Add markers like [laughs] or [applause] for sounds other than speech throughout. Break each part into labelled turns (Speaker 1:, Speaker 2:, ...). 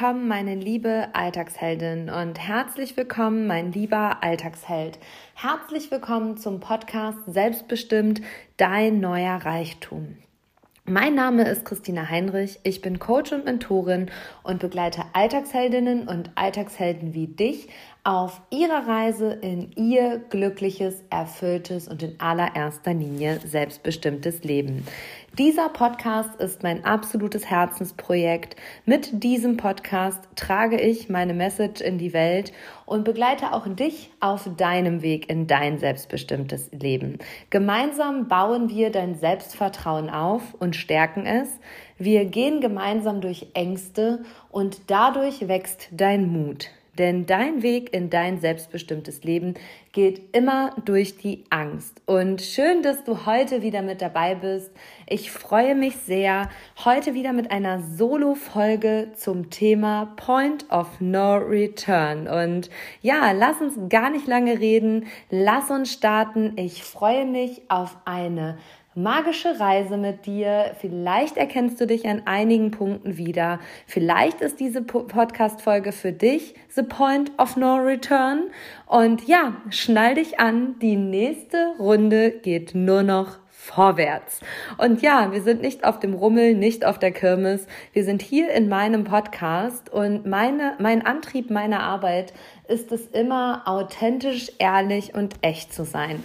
Speaker 1: Willkommen, meine liebe Alltagsheldin und herzlich willkommen, mein lieber Alltagsheld. Herzlich willkommen zum Podcast Selbstbestimmt, dein neuer Reichtum. Mein Name ist Christina Heinrich, ich bin Coach und Mentorin und begleite Alltagsheldinnen und Alltagshelden wie dich auf ihrer Reise in ihr glückliches, erfülltes und in allererster Linie selbstbestimmtes Leben. Dieser Podcast ist mein absolutes Herzensprojekt. Mit diesem Podcast trage ich meine Message in die Welt und begleite auch dich auf deinem Weg in dein selbstbestimmtes Leben. Gemeinsam bauen wir dein Selbstvertrauen auf und stärken es. Wir gehen gemeinsam durch Ängste und dadurch wächst dein Mut. Denn dein Weg in dein selbstbestimmtes Leben geht immer durch die Angst. Und schön, dass du heute wieder mit dabei bist. Ich freue mich sehr, heute wieder mit einer Solo-Folge zum Thema Point of No Return. Und ja, lass uns gar nicht lange reden. Lass uns starten. Ich freue mich auf eine magische Reise mit dir. Vielleicht erkennst du dich an einigen Punkten wieder. Vielleicht ist diese Podcast-Folge für dich the point of no return. Und ja, schnall dich an. Die nächste Runde geht nur noch vorwärts. Und ja, wir sind nicht auf dem Rummel, nicht auf der Kirmes. Wir sind hier in meinem Podcast und meine, mein Antrieb meiner Arbeit ist es immer authentisch, ehrlich und echt zu sein.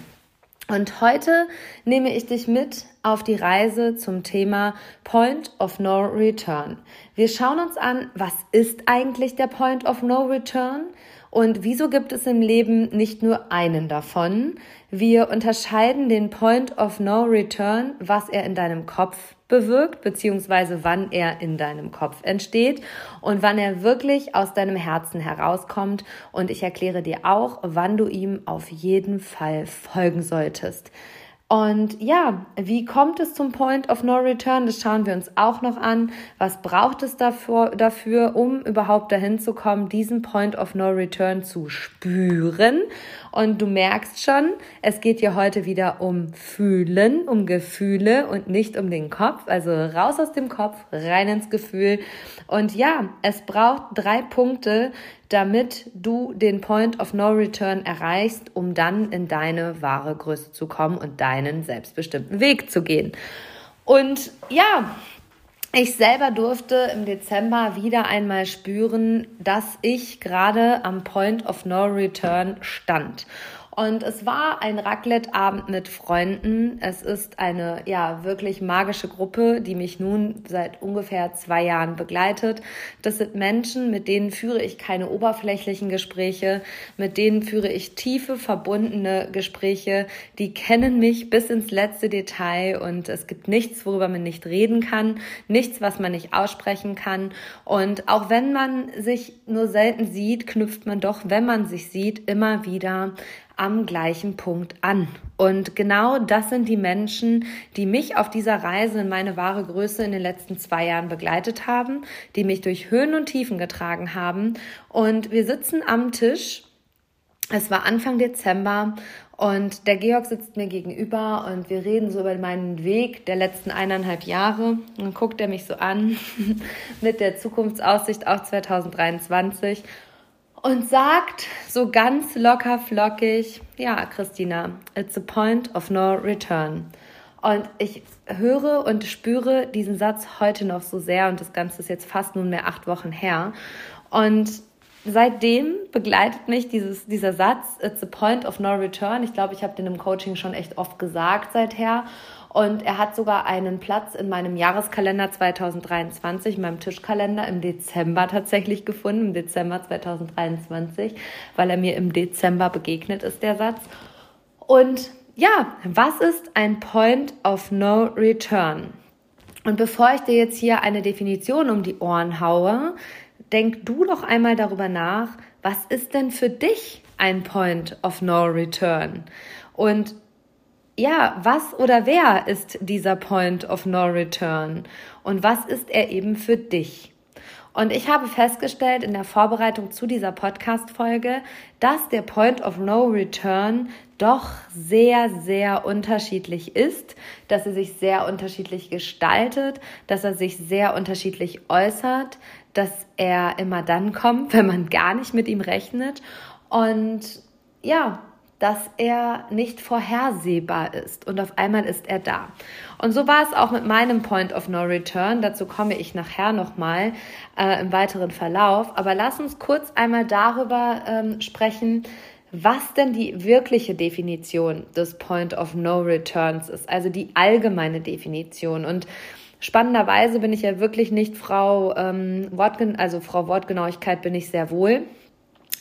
Speaker 1: Und heute nehme ich dich mit auf die Reise zum Thema Point of No Return. Wir schauen uns an, was ist eigentlich der Point of No Return und wieso gibt es im Leben nicht nur einen davon. Wir unterscheiden den Point of No Return, was er in deinem Kopf bewirkt, beziehungsweise wann er in deinem Kopf entsteht und wann er wirklich aus deinem Herzen herauskommt. Und ich erkläre dir auch, wann du ihm auf jeden Fall folgen solltest. Und ja, wie kommt es zum Point of No Return? Das schauen wir uns auch noch an. Was braucht es dafür, dafür, um überhaupt dahin zu kommen, diesen Point of No Return zu spüren? Und du merkst schon, es geht hier heute wieder um Fühlen, um Gefühle und nicht um den Kopf. Also raus aus dem Kopf, rein ins Gefühl. Und ja, es braucht drei Punkte, damit du den Point of No Return erreichst, um dann in deine wahre Größe zu kommen und deinen selbstbestimmten Weg zu gehen. Und ja, ich selber durfte im Dezember wieder einmal spüren, dass ich gerade am Point of No Return stand. Und es war ein Raclette-Abend mit Freunden. Es ist eine, ja, wirklich magische Gruppe, die mich nun seit ungefähr zwei Jahren begleitet. Das sind Menschen, mit denen führe ich keine oberflächlichen Gespräche, mit denen führe ich tiefe, verbundene Gespräche. Die kennen mich bis ins letzte Detail und es gibt nichts, worüber man nicht reden kann, nichts, was man nicht aussprechen kann. Und auch wenn man sich nur selten sieht, knüpft man doch, wenn man sich sieht, immer wieder am gleichen Punkt an. Und genau das sind die Menschen, die mich auf dieser Reise in meine wahre Größe in den letzten zwei Jahren begleitet haben, die mich durch Höhen und Tiefen getragen haben. Und wir sitzen am Tisch. Es war Anfang Dezember und der Georg sitzt mir gegenüber und wir reden so über meinen Weg der letzten eineinhalb Jahre. Und dann guckt er mich so an [laughs] mit der Zukunftsaussicht auf 2023 und sagt so ganz locker flockig, ja, Christina, it's a point of no return. Und ich höre und spüre diesen Satz heute noch so sehr und das Ganze ist jetzt fast nunmehr acht Wochen her. Und seitdem begleitet mich dieses, dieser Satz, it's a point of no return. Ich glaube, ich habe den im Coaching schon echt oft gesagt seither. Und er hat sogar einen Platz in meinem Jahreskalender 2023, in meinem Tischkalender im Dezember tatsächlich gefunden, im Dezember 2023, weil er mir im Dezember begegnet ist, der Satz. Und ja, was ist ein Point of No Return? Und bevor ich dir jetzt hier eine Definition um die Ohren haue, denk du doch einmal darüber nach, was ist denn für dich ein Point of No Return? Und ja, was oder wer ist dieser Point of No Return und was ist er eben für dich? Und ich habe festgestellt in der Vorbereitung zu dieser Podcast-Folge, dass der Point of No Return doch sehr, sehr unterschiedlich ist, dass er sich sehr unterschiedlich gestaltet, dass er sich sehr unterschiedlich äußert, dass er immer dann kommt, [laughs] wenn man gar nicht mit ihm rechnet und ja, dass er nicht vorhersehbar ist und auf einmal ist er da. Und so war es auch mit meinem Point of No Return. Dazu komme ich nachher nochmal äh, im weiteren Verlauf. Aber lass uns kurz einmal darüber ähm, sprechen, was denn die wirkliche Definition des Point of No Returns ist, also die allgemeine Definition. Und spannenderweise bin ich ja wirklich nicht Frau ähm, Wortgen also Frau Wortgenauigkeit bin ich sehr wohl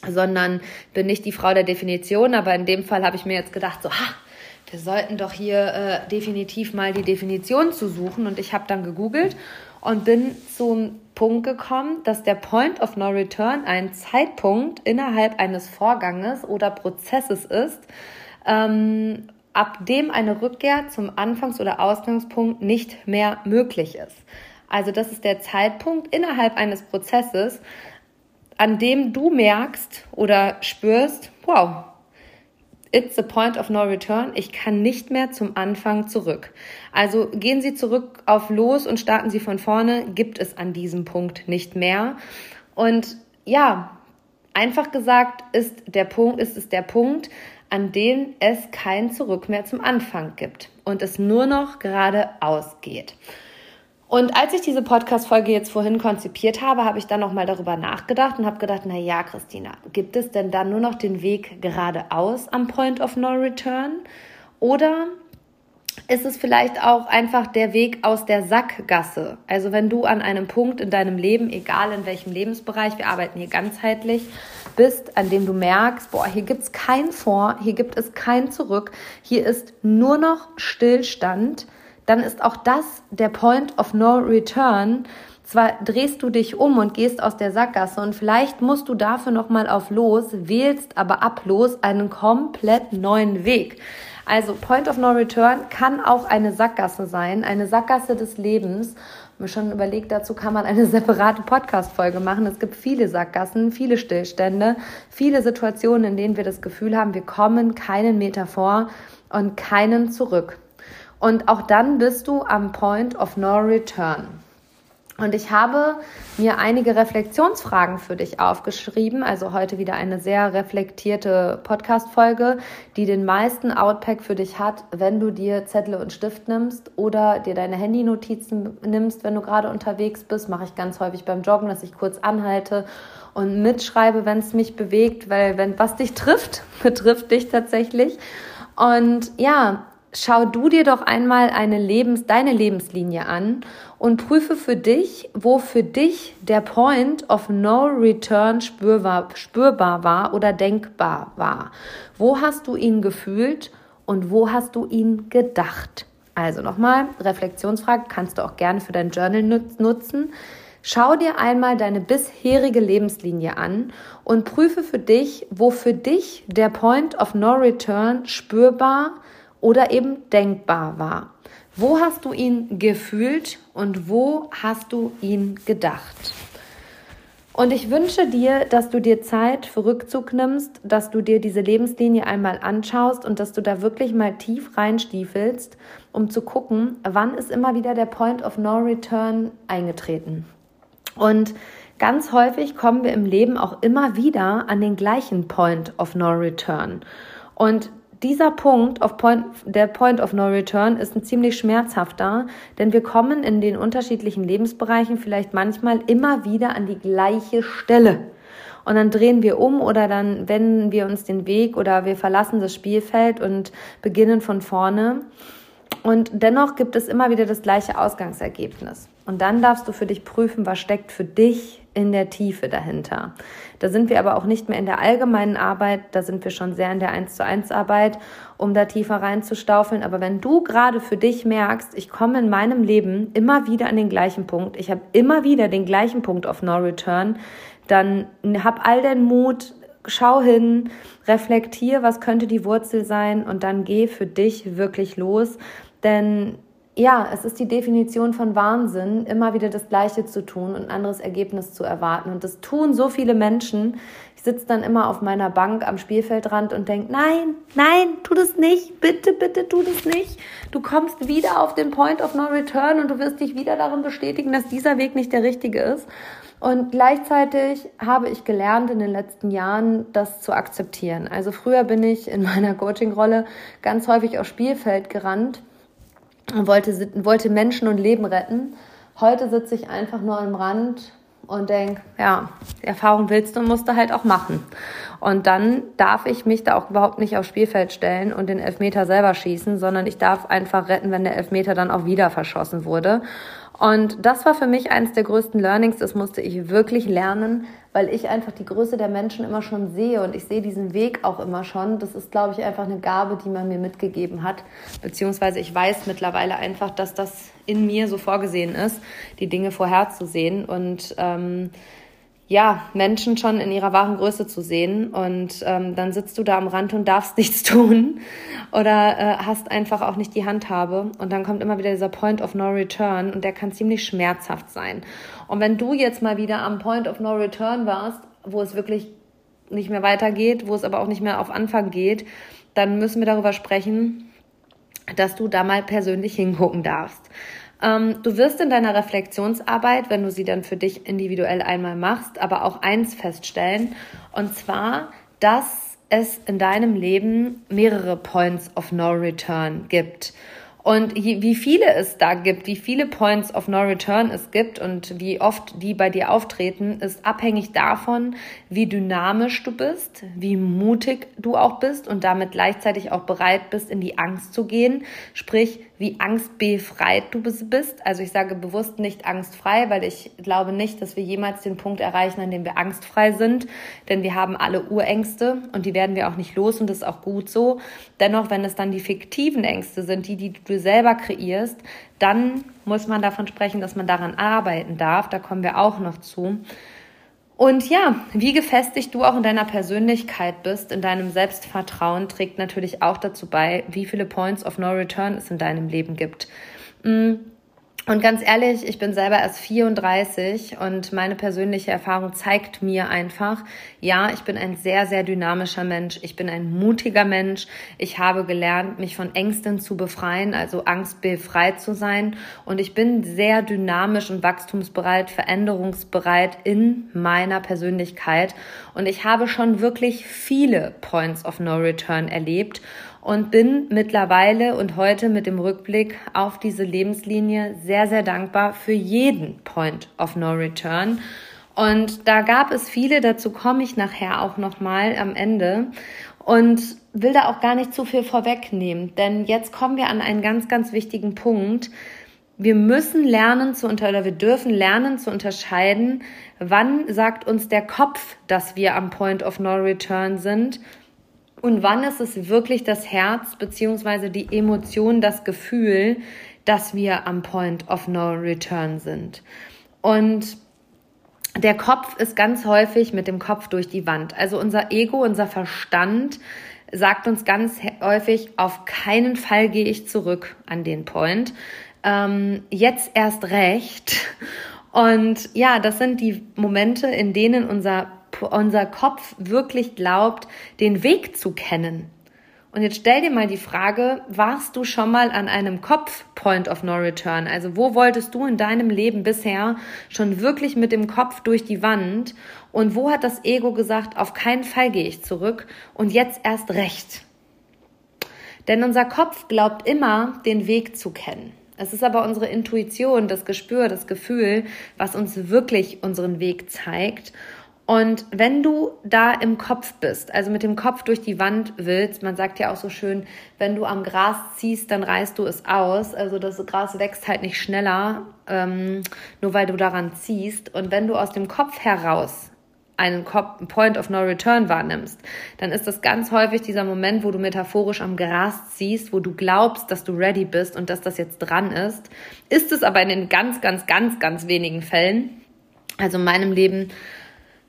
Speaker 1: sondern bin nicht die Frau der Definition. Aber in dem Fall habe ich mir jetzt gedacht, so, ha, wir sollten doch hier äh, definitiv mal die Definition zu suchen. Und ich habe dann gegoogelt und bin zum Punkt gekommen, dass der Point of No Return ein Zeitpunkt innerhalb eines Vorganges oder Prozesses ist, ähm, ab dem eine Rückkehr zum Anfangs- oder Ausgangspunkt nicht mehr möglich ist. Also das ist der Zeitpunkt innerhalb eines Prozesses, an dem du merkst oder spürst, wow, it's the point of no return. Ich kann nicht mehr zum Anfang zurück. Also gehen Sie zurück auf los und starten Sie von vorne, gibt es an diesem Punkt nicht mehr. Und ja, einfach gesagt ist der Punkt, ist es der Punkt, an dem es kein Zurück mehr zum Anfang gibt und es nur noch geradeaus geht. Und als ich diese Podcast-Folge jetzt vorhin konzipiert habe, habe ich dann nochmal darüber nachgedacht und habe gedacht, na ja, Christina, gibt es denn dann nur noch den Weg geradeaus am Point of No Return? Oder ist es vielleicht auch einfach der Weg aus der Sackgasse? Also wenn du an einem Punkt in deinem Leben, egal in welchem Lebensbereich, wir arbeiten hier ganzheitlich, bist, an dem du merkst, boah, hier gibt's kein Vor, hier gibt es kein Zurück, hier ist nur noch Stillstand, dann ist auch das der Point of No Return. Zwar drehst du dich um und gehst aus der Sackgasse und vielleicht musst du dafür nochmal auf los, wählst aber ab los einen komplett neuen Weg. Also Point of No Return kann auch eine Sackgasse sein, eine Sackgasse des Lebens. Mir schon überlegt, dazu kann man eine [laughs] separate Podcast-Folge machen. Es gibt viele Sackgassen, viele Stillstände, viele Situationen, in denen wir das Gefühl haben, wir kommen keinen Meter vor und keinen zurück. Und auch dann bist du am Point of No Return. Und ich habe mir einige Reflexionsfragen für dich aufgeschrieben. Also heute wieder eine sehr reflektierte Podcast-Folge, die den meisten Outpack für dich hat, wenn du dir Zettel und Stift nimmst oder dir deine Handynotizen nimmst, wenn du gerade unterwegs bist. Mache ich ganz häufig beim Joggen, dass ich kurz anhalte und mitschreibe, wenn es mich bewegt, weil wenn was dich trifft, [laughs] betrifft dich tatsächlich. Und ja, schau du dir doch einmal eine Lebens, deine Lebenslinie an und prüfe für dich, wo für dich der Point of No Return spürbar, spürbar war oder denkbar war. Wo hast du ihn gefühlt und wo hast du ihn gedacht? Also nochmal, Reflexionsfrage kannst du auch gerne für dein Journal nutzen. Schau dir einmal deine bisherige Lebenslinie an und prüfe für dich, wo für dich der Point of No Return spürbar oder eben denkbar war. Wo hast du ihn gefühlt und wo hast du ihn gedacht? Und ich wünsche dir, dass du dir Zeit für Rückzug nimmst, dass du dir diese Lebenslinie einmal anschaust und dass du da wirklich mal tief reinstiefelst, um zu gucken, wann ist immer wieder der Point of No Return eingetreten. Und ganz häufig kommen wir im Leben auch immer wieder an den gleichen Point of No Return. Und dieser Punkt, auf Point, der Point of No Return, ist ein ziemlich schmerzhafter, denn wir kommen in den unterschiedlichen Lebensbereichen vielleicht manchmal immer wieder an die gleiche Stelle. Und dann drehen wir um oder dann wenden wir uns den Weg oder wir verlassen das Spielfeld und beginnen von vorne. Und dennoch gibt es immer wieder das gleiche Ausgangsergebnis. Und dann darfst du für dich prüfen, was steckt für dich in der Tiefe dahinter. Da sind wir aber auch nicht mehr in der allgemeinen Arbeit, da sind wir schon sehr in der 1 zu 1 Arbeit, um da tiefer reinzustaufeln. Aber wenn du gerade für dich merkst, ich komme in meinem Leben immer wieder an den gleichen Punkt, ich habe immer wieder den gleichen Punkt auf No Return, dann hab all den Mut, schau hin, reflektier, was könnte die Wurzel sein und dann geh für dich wirklich los. Denn ja, es ist die Definition von Wahnsinn, immer wieder das Gleiche zu tun und ein anderes Ergebnis zu erwarten. Und das tun so viele Menschen. Ich sitze dann immer auf meiner Bank am Spielfeldrand und denke, nein, nein, tu das nicht, bitte, bitte tu das nicht. Du kommst wieder auf den Point of No Return und du wirst dich wieder darin bestätigen, dass dieser Weg nicht der richtige ist. Und gleichzeitig habe ich gelernt in den letzten Jahren, das zu akzeptieren. Also früher bin ich in meiner Coaching-Rolle ganz häufig aufs Spielfeld gerannt und wollte, wollte Menschen und Leben retten. Heute sitze ich einfach nur am Rand und denke, ja, die Erfahrung willst du und musst du halt auch machen. Und dann darf ich mich da auch überhaupt nicht aufs Spielfeld stellen und den Elfmeter selber schießen, sondern ich darf einfach retten, wenn der Elfmeter dann auch wieder verschossen wurde. Und das war für mich eines der größten Learnings, das musste ich wirklich lernen, weil ich einfach die Größe der Menschen immer schon sehe und ich sehe diesen Weg auch immer schon. Das ist, glaube ich, einfach eine Gabe, die man mir mitgegeben hat, beziehungsweise ich weiß mittlerweile einfach, dass das in mir so vorgesehen ist, die Dinge vorherzusehen und ähm, ja, Menschen schon in ihrer wahren Größe zu sehen. Und ähm, dann sitzt du da am Rand und darfst [laughs] nichts tun oder äh, hast einfach auch nicht die Handhabe. Und dann kommt immer wieder dieser Point of No Return und der kann ziemlich schmerzhaft sein. Und wenn du jetzt mal wieder am Point of No Return warst, wo es wirklich nicht mehr weitergeht, wo es aber auch nicht mehr auf Anfang geht, dann müssen wir darüber sprechen, dass du da mal persönlich hingucken darfst. Ähm, du wirst in deiner Reflexionsarbeit, wenn du sie dann für dich individuell einmal machst, aber auch eins feststellen, und zwar, dass es in deinem Leben mehrere Points of No Return gibt. Und wie viele es da gibt, wie viele Points of No Return es gibt und wie oft die bei dir auftreten, ist abhängig davon, wie dynamisch du bist, wie mutig du auch bist und damit gleichzeitig auch bereit bist, in die Angst zu gehen. Sprich, wie angstbefreit du bist. Also ich sage bewusst nicht angstfrei, weil ich glaube nicht, dass wir jemals den Punkt erreichen, an dem wir angstfrei sind. Denn wir haben alle Urängste und die werden wir auch nicht los und das ist auch gut so. Dennoch, wenn es dann die fiktiven Ängste sind, die, die du selber kreierst, dann muss man davon sprechen, dass man daran arbeiten darf. Da kommen wir auch noch zu. Und ja, wie gefestigt du auch in deiner Persönlichkeit bist, in deinem Selbstvertrauen, trägt natürlich auch dazu bei, wie viele Points of No Return es in deinem Leben gibt. Mm, und ganz ehrlich, ich bin selber erst 34 und meine persönliche Erfahrung zeigt mir einfach, ja, ich bin ein sehr, sehr dynamischer Mensch. Ich bin ein mutiger Mensch. Ich habe gelernt, mich von Ängsten zu befreien, also angstbefreit zu sein. Und ich bin sehr dynamisch und wachstumsbereit, veränderungsbereit in meiner Persönlichkeit. Und ich habe schon wirklich viele Points of No Return erlebt und bin mittlerweile und heute mit dem Rückblick auf diese Lebenslinie sehr, sehr dankbar für jeden Point of No Return. Und da gab es viele, dazu komme ich nachher auch nochmal am Ende und will da auch gar nicht zu viel vorwegnehmen, denn jetzt kommen wir an einen ganz, ganz wichtigen Punkt. Wir müssen lernen zu unter oder wir dürfen lernen zu unterscheiden, wann sagt uns der Kopf, dass wir am Point of No Return sind und wann ist es wirklich das Herz beziehungsweise die Emotion, das Gefühl, dass wir am Point of No Return sind. Und der Kopf ist ganz häufig mit dem Kopf durch die Wand. Also unser Ego, unser Verstand sagt uns ganz häufig, auf keinen Fall gehe ich zurück an den Point. Ähm, jetzt erst recht. Und ja, das sind die Momente, in denen unser unser Kopf wirklich glaubt, den Weg zu kennen. Und jetzt stell dir mal die Frage, warst du schon mal an einem Kopf Point of No Return? Also wo wolltest du in deinem Leben bisher schon wirklich mit dem Kopf durch die Wand? Und wo hat das Ego gesagt, auf keinen Fall gehe ich zurück und jetzt erst recht? Denn unser Kopf glaubt immer, den Weg zu kennen. Es ist aber unsere Intuition, das Gespür, das Gefühl, was uns wirklich unseren Weg zeigt. Und wenn du da im Kopf bist, also mit dem Kopf durch die Wand willst, man sagt ja auch so schön, wenn du am Gras ziehst, dann reißt du es aus. Also das Gras wächst halt nicht schneller, ähm, nur weil du daran ziehst. Und wenn du aus dem Kopf heraus einen Point of No Return wahrnimmst, dann ist das ganz häufig dieser Moment, wo du metaphorisch am Gras ziehst, wo du glaubst, dass du ready bist und dass das jetzt dran ist. Ist es aber in den ganz, ganz, ganz, ganz wenigen Fällen. Also in meinem Leben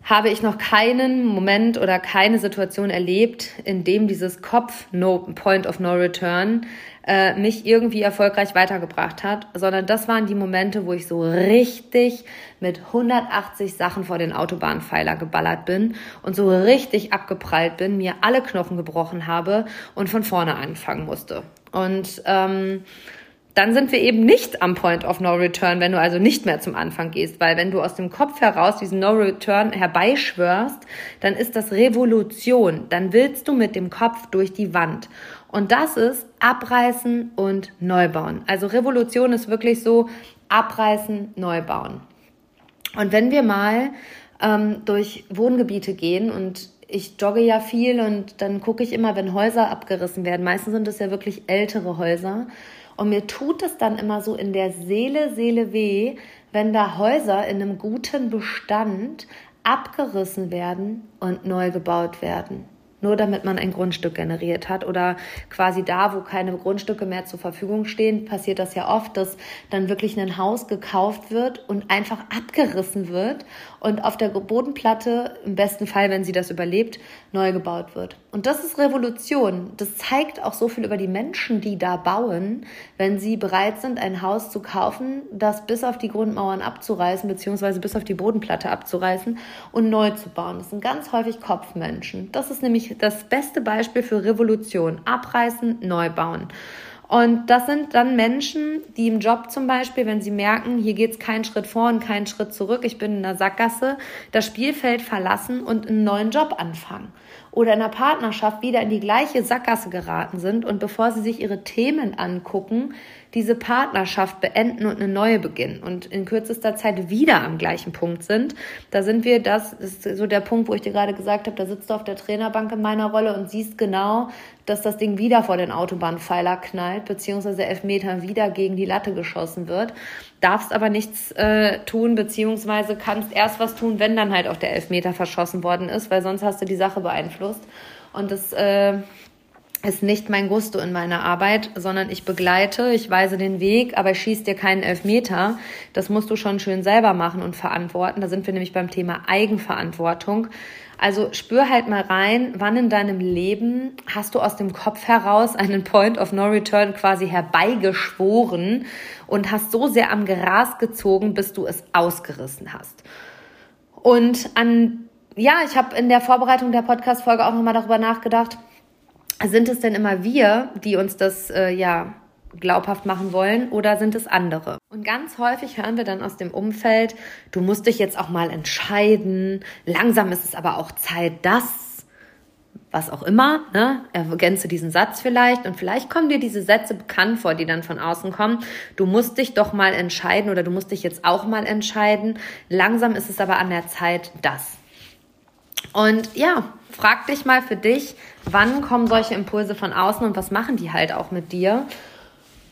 Speaker 1: habe ich noch keinen Moment oder keine Situation erlebt, in dem dieses Kopf no Point of No Return äh, mich irgendwie erfolgreich weitergebracht hat, sondern das waren die Momente, wo ich so richtig mit 180 Sachen vor den Autobahnpfeiler geballert bin und so richtig abgeprallt bin, mir alle Knochen gebrochen habe und von vorne anfangen musste. Und ähm, dann sind wir eben nicht am Point of No Return, wenn du also nicht mehr zum Anfang gehst, weil wenn du aus dem Kopf heraus diesen No Return herbeischwörst, dann ist das Revolution, dann willst du mit dem Kopf durch die Wand. Und das ist abreißen und neu bauen. Also Revolution ist wirklich so abreißen, neu bauen. Und wenn wir mal ähm, durch Wohngebiete gehen und ich jogge ja viel und dann gucke ich immer, wenn Häuser abgerissen werden. Meistens sind es ja wirklich ältere Häuser. Und mir tut es dann immer so in der Seele, Seele weh, wenn da Häuser in einem guten Bestand abgerissen werden und neu gebaut werden nur damit man ein Grundstück generiert hat. Oder quasi da, wo keine Grundstücke mehr zur Verfügung stehen, passiert das ja oft, dass dann wirklich ein Haus gekauft wird und einfach abgerissen wird und auf der Bodenplatte, im besten Fall, wenn sie das überlebt, neu gebaut wird. Und das ist Revolution. Das zeigt auch so viel über die Menschen, die da bauen, wenn sie bereit sind, ein Haus zu kaufen, das bis auf die Grundmauern abzureißen, beziehungsweise bis auf die Bodenplatte abzureißen und neu zu bauen. Das sind ganz häufig Kopfmenschen. Das ist nämlich das beste Beispiel für Revolution. Abreißen, neu bauen. Und das sind dann Menschen, die im Job zum Beispiel, wenn sie merken, hier geht's keinen Schritt vor und keinen Schritt zurück, ich bin in der Sackgasse, das Spielfeld verlassen und einen neuen Job anfangen. Oder in der Partnerschaft wieder in die gleiche Sackgasse geraten sind und bevor sie sich ihre Themen angucken, diese Partnerschaft beenden und eine neue beginnen und in kürzester Zeit wieder am gleichen Punkt sind. Da sind wir, das ist so der Punkt, wo ich dir gerade gesagt habe, da sitzt du auf der Trainerbank in meiner Rolle und siehst genau, dass das Ding wieder vor den Autobahnpfeiler knallt, beziehungsweise elf Meter wieder gegen die Latte geschossen wird. Darfst aber nichts äh, tun, beziehungsweise kannst erst was tun, wenn dann halt auch der Elfmeter verschossen worden ist, weil sonst hast du die Sache beeinflusst. Und das äh, ist nicht mein Gusto in meiner Arbeit, sondern ich begleite, ich weise den Weg, aber ich schieße dir keinen Elfmeter. Das musst du schon schön selber machen und verantworten. Da sind wir nämlich beim Thema Eigenverantwortung. Also spür halt mal rein, wann in deinem Leben hast du aus dem Kopf heraus einen Point of No Return quasi herbeigeschworen und hast so sehr am Gras gezogen, bis du es ausgerissen hast. Und an, ja, ich habe in der Vorbereitung der Podcast-Folge auch nochmal darüber nachgedacht, sind es denn immer wir, die uns das äh, ja glaubhaft machen wollen oder sind es andere? Und ganz häufig hören wir dann aus dem Umfeld, du musst dich jetzt auch mal entscheiden, langsam ist es aber auch Zeit, das, was auch immer, ne? Ergänze diesen Satz vielleicht und vielleicht kommen dir diese Sätze bekannt vor, die dann von außen kommen. Du musst dich doch mal entscheiden oder du musst dich jetzt auch mal entscheiden. Langsam ist es aber an der Zeit, das. Und ja, frag dich mal für dich, wann kommen solche Impulse von außen und was machen die halt auch mit dir?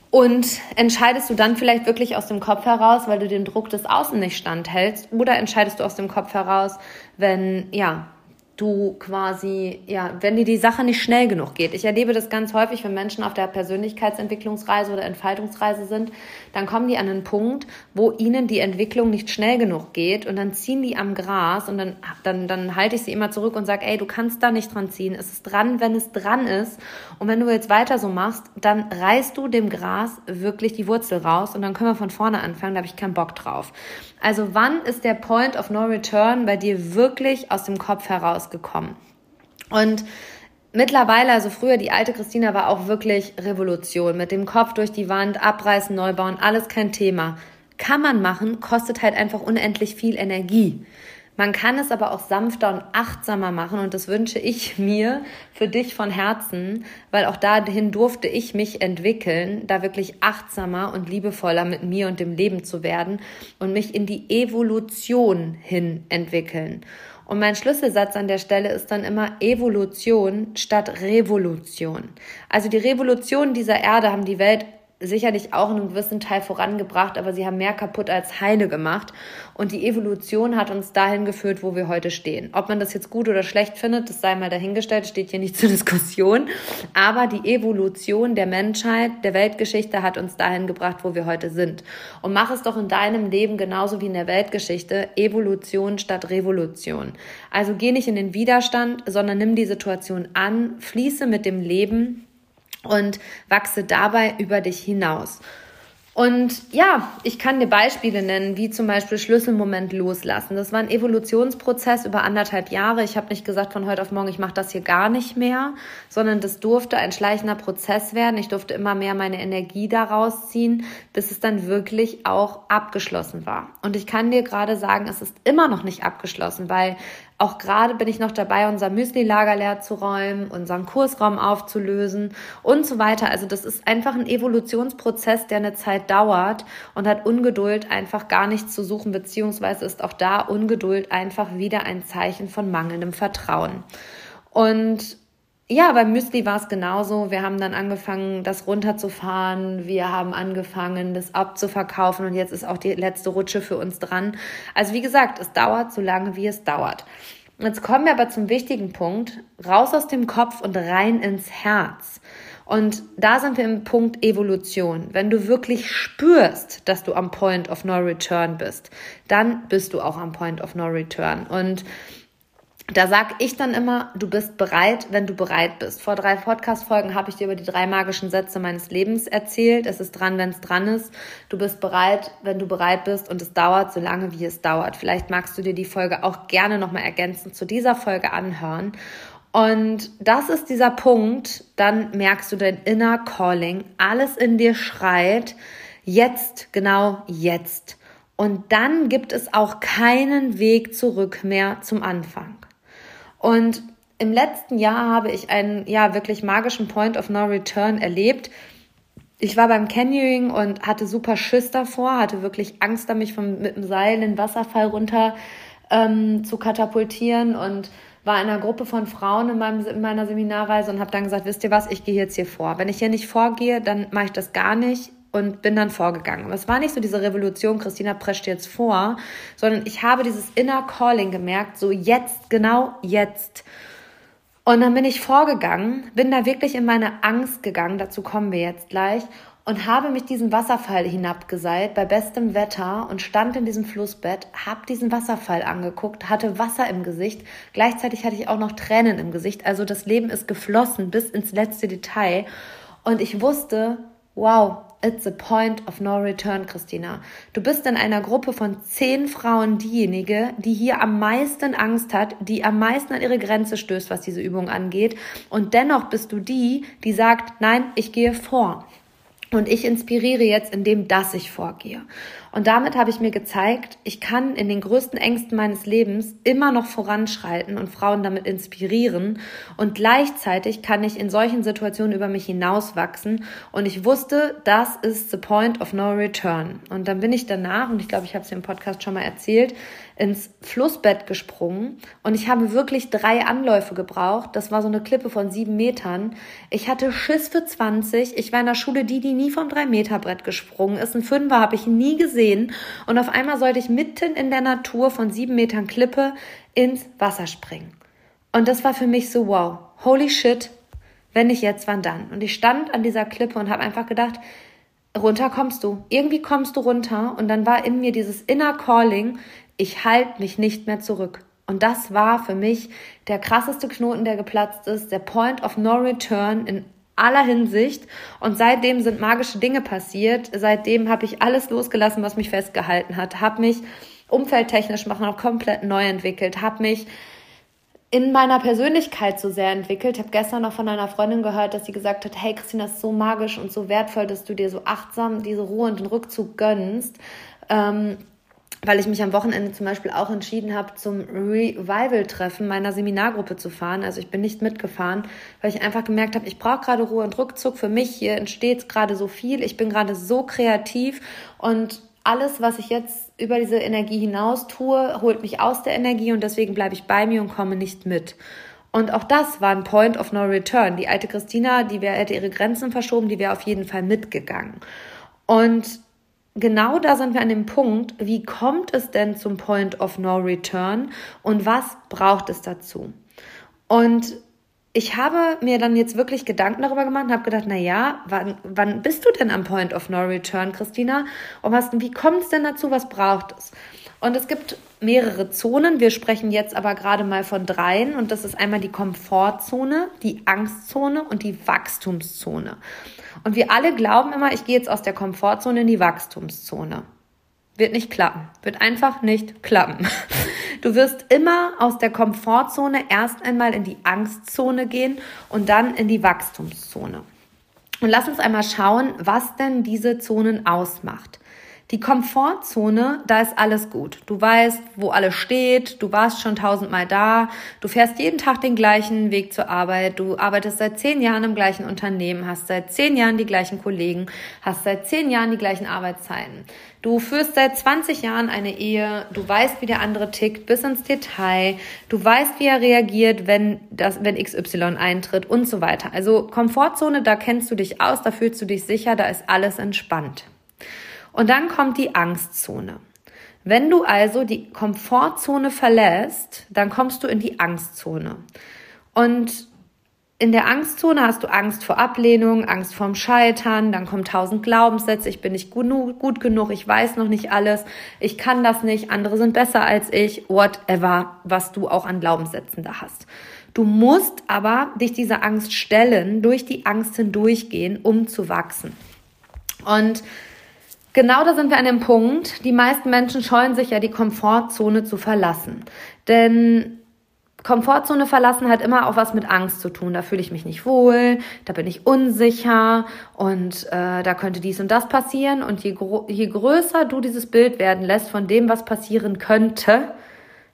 Speaker 1: Und entscheidest du dann vielleicht wirklich aus dem Kopf heraus, weil du dem Druck des Außen nicht standhältst? Oder entscheidest du aus dem Kopf heraus, wenn, ja, du quasi, ja, wenn dir die Sache nicht schnell genug geht. Ich erlebe das ganz häufig, wenn Menschen auf der Persönlichkeitsentwicklungsreise oder Entfaltungsreise sind, dann kommen die an einen Punkt, wo ihnen die Entwicklung nicht schnell genug geht und dann ziehen die am Gras und dann, dann, dann halte ich sie immer zurück und sage, ey, du kannst da nicht dran ziehen. Es ist dran, wenn es dran ist. Und wenn du jetzt weiter so machst, dann reißt du dem Gras wirklich die Wurzel raus und dann können wir von vorne anfangen, da habe ich keinen Bock drauf. Also wann ist der Point of No Return bei dir wirklich aus dem Kopf herausgekommen? Und mittlerweile, also früher, die alte Christina war auch wirklich Revolution. Mit dem Kopf durch die Wand, abreißen, neu bauen, alles kein Thema. Kann man machen, kostet halt einfach unendlich viel Energie. Man kann es aber auch sanfter und achtsamer machen und das wünsche ich [laughs] mir für dich von Herzen, weil auch dahin durfte ich mich entwickeln, da wirklich achtsamer und liebevoller mit mir und dem Leben zu werden und mich in die Evolution hin entwickeln. Und mein Schlüsselsatz an der Stelle ist dann immer Evolution statt Revolution. Also die Revolution dieser Erde haben die Welt sicherlich auch in einem gewissen Teil vorangebracht, aber sie haben mehr kaputt als heile gemacht. Und die Evolution hat uns dahin geführt, wo wir heute stehen. Ob man das jetzt gut oder schlecht findet, das sei mal dahingestellt, steht hier nicht [laughs] zur Diskussion. Aber die Evolution der Menschheit, der Weltgeschichte hat uns dahin gebracht, wo wir heute sind. Und mach es doch in deinem Leben genauso wie in der Weltgeschichte. Evolution statt Revolution. Also geh nicht in den Widerstand, sondern nimm die Situation an, fließe mit dem Leben und wachse dabei über dich hinaus. Und ja, ich kann dir Beispiele nennen, wie zum Beispiel Schlüsselmoment loslassen. Das war ein Evolutionsprozess über anderthalb Jahre. Ich habe nicht gesagt von heute auf morgen, ich mache das hier gar nicht mehr, sondern das durfte ein schleichender Prozess werden. Ich durfte immer mehr meine Energie daraus ziehen, bis es dann wirklich auch abgeschlossen war. Und ich kann dir gerade sagen, es ist immer noch nicht abgeschlossen, weil auch gerade bin ich noch dabei, unser Müsli-Lager leer zu räumen, unseren Kursraum aufzulösen und so weiter. Also das ist einfach ein Evolutionsprozess, der eine Zeit dauert und hat Ungeduld einfach gar nichts zu suchen, beziehungsweise ist auch da Ungeduld einfach wieder ein Zeichen von mangelndem Vertrauen. Und ja, beim Müsli war es genauso. Wir haben dann angefangen, das runterzufahren. Wir haben angefangen, das abzuverkaufen und jetzt ist auch die letzte Rutsche für uns dran. Also wie gesagt, es dauert so lange, wie es dauert. Jetzt kommen wir aber zum wichtigen Punkt. Raus aus dem Kopf und rein ins Herz. Und da sind wir im Punkt Evolution. Wenn du wirklich spürst, dass du am Point of No Return bist, dann bist du auch am Point of No Return. Und da sag ich dann immer, du bist bereit, wenn du bereit bist. Vor drei Podcast-Folgen habe ich dir über die drei magischen Sätze meines Lebens erzählt. Es ist dran, wenn es dran ist. Du bist bereit, wenn du bereit bist und es dauert so lange, wie es dauert. Vielleicht magst du dir die Folge auch gerne nochmal ergänzend zu dieser Folge anhören. Und das ist dieser Punkt, dann merkst du dein Inner Calling. Alles in dir schreit, jetzt, genau jetzt. Und dann gibt es auch keinen Weg zurück mehr zum Anfang. Und im letzten Jahr habe ich einen ja wirklich magischen Point of No Return erlebt. Ich war beim Canyoning und hatte super Schiss davor, hatte wirklich Angst, da mich vom, mit dem Seil in den Wasserfall runter ähm, zu katapultieren und war in einer Gruppe von Frauen in, meinem, in meiner Seminarreise und habe dann gesagt, wisst ihr was, ich gehe jetzt hier vor. Wenn ich hier nicht vorgehe, dann mache ich das gar nicht und bin dann vorgegangen. Aber es war nicht so diese Revolution, Christina prescht jetzt vor, sondern ich habe dieses Inner Calling gemerkt, so jetzt, genau jetzt. Und dann bin ich vorgegangen, bin da wirklich in meine Angst gegangen, dazu kommen wir jetzt gleich, und habe mich diesen Wasserfall hinabgeseilt bei bestem Wetter und stand in diesem Flussbett, habe diesen Wasserfall angeguckt, hatte Wasser im Gesicht, gleichzeitig hatte ich auch noch Tränen im Gesicht, also das Leben ist geflossen bis ins letzte Detail und ich wusste, wow, It's a point of no return, Christina. Du bist in einer Gruppe von zehn Frauen diejenige, die hier am meisten Angst hat, die am meisten an ihre Grenze stößt, was diese Übung angeht. Und dennoch bist du die, die sagt, nein, ich gehe vor. Und ich inspiriere jetzt, indem das ich vorgehe. Und damit habe ich mir gezeigt, ich kann in den größten Ängsten meines Lebens immer noch voranschreiten und Frauen damit inspirieren. Und gleichzeitig kann ich in solchen Situationen über mich hinauswachsen. Und ich wusste, das ist the point of no return. Und dann bin ich danach, und ich glaube, ich habe es im Podcast schon mal erzählt, ins Flussbett gesprungen und ich habe wirklich drei Anläufe gebraucht. Das war so eine Klippe von sieben Metern. Ich hatte Schiss für 20. Ich war in der Schule die, die nie vom drei Meter Brett gesprungen ist. Ein Fünfer habe ich nie gesehen. Und auf einmal sollte ich mitten in der Natur von sieben Metern Klippe ins Wasser springen. Und das war für mich so wow. Holy shit. Wenn nicht jetzt, wann dann? Und ich stand an dieser Klippe und habe einfach gedacht, runter kommst du. Irgendwie kommst du runter. Und dann war in mir dieses Inner Calling, ich halte mich nicht mehr zurück. Und das war für mich der krasseste Knoten, der geplatzt ist, der Point of No Return in aller Hinsicht. Und seitdem sind magische Dinge passiert. Seitdem habe ich alles losgelassen, was mich festgehalten hat. Habe mich umfeldtechnisch noch komplett neu entwickelt. Habe mich in meiner Persönlichkeit so sehr entwickelt. Ich habe gestern noch von einer Freundin gehört, dass sie gesagt hat, hey Christina, das ist so magisch und so wertvoll, dass du dir so achtsam diese Ruhe und den Rückzug gönnst. Ähm, weil ich mich am Wochenende zum Beispiel auch entschieden habe, zum Revival-Treffen meiner Seminargruppe zu fahren. Also ich bin nicht mitgefahren, weil ich einfach gemerkt habe, ich brauche gerade Ruhe und Rückzug. Für mich hier entsteht gerade so viel. Ich bin gerade so kreativ und alles, was ich jetzt über diese Energie hinaus tue, holt mich aus der Energie und deswegen bleibe ich bei mir und komme nicht mit. Und auch das war ein Point of No Return. Die alte Christina, die wär, hätte ihre Grenzen verschoben, die wäre auf jeden Fall mitgegangen. Und genau da sind wir an dem Punkt, wie kommt es denn zum Point of No Return und was braucht es dazu? Und ich habe mir dann jetzt wirklich Gedanken darüber gemacht und habe gedacht, na ja, wann, wann bist du denn am Point of No Return, Christina? Und was, wie kommt es denn dazu? Was braucht es? Und es gibt mehrere Zonen. Wir sprechen jetzt aber gerade mal von dreien. Und das ist einmal die Komfortzone, die Angstzone und die Wachstumszone. Und wir alle glauben immer, ich gehe jetzt aus der Komfortzone in die Wachstumszone. Wird nicht klappen. Wird einfach nicht klappen. [laughs] Du wirst immer aus der Komfortzone erst einmal in die Angstzone gehen und dann in die Wachstumszone. Und lass uns einmal schauen, was denn diese Zonen ausmacht. Die Komfortzone, da ist alles gut. Du weißt, wo alles steht, du warst schon tausendmal da, du fährst jeden Tag den gleichen Weg zur Arbeit, du arbeitest seit zehn Jahren im gleichen Unternehmen, hast seit zehn Jahren die gleichen Kollegen, hast seit zehn Jahren die gleichen Arbeitszeiten. Du führst seit 20 Jahren eine Ehe, du weißt, wie der andere tickt, bis ins Detail, du weißt, wie er reagiert, wenn das, wenn XY eintritt und so weiter. Also Komfortzone, da kennst du dich aus, da fühlst du dich sicher, da ist alles entspannt. Und dann kommt die Angstzone. Wenn du also die Komfortzone verlässt, dann kommst du in die Angstzone. Und in der Angstzone hast du Angst vor Ablehnung, Angst vorm Scheitern, dann kommen tausend Glaubenssätze, ich bin nicht gut, gut genug, ich weiß noch nicht alles, ich kann das nicht, andere sind besser als ich, whatever, was du auch an Glaubenssätzen da hast. Du musst aber dich dieser Angst stellen, durch die Angst hindurchgehen, um zu wachsen. Und Genau da sind wir an dem Punkt. Die meisten Menschen scheuen sich ja, die Komfortzone zu verlassen. Denn Komfortzone verlassen hat immer auch was mit Angst zu tun. Da fühle ich mich nicht wohl, da bin ich unsicher und äh, da könnte dies und das passieren. Und je, je größer du dieses Bild werden lässt von dem, was passieren könnte,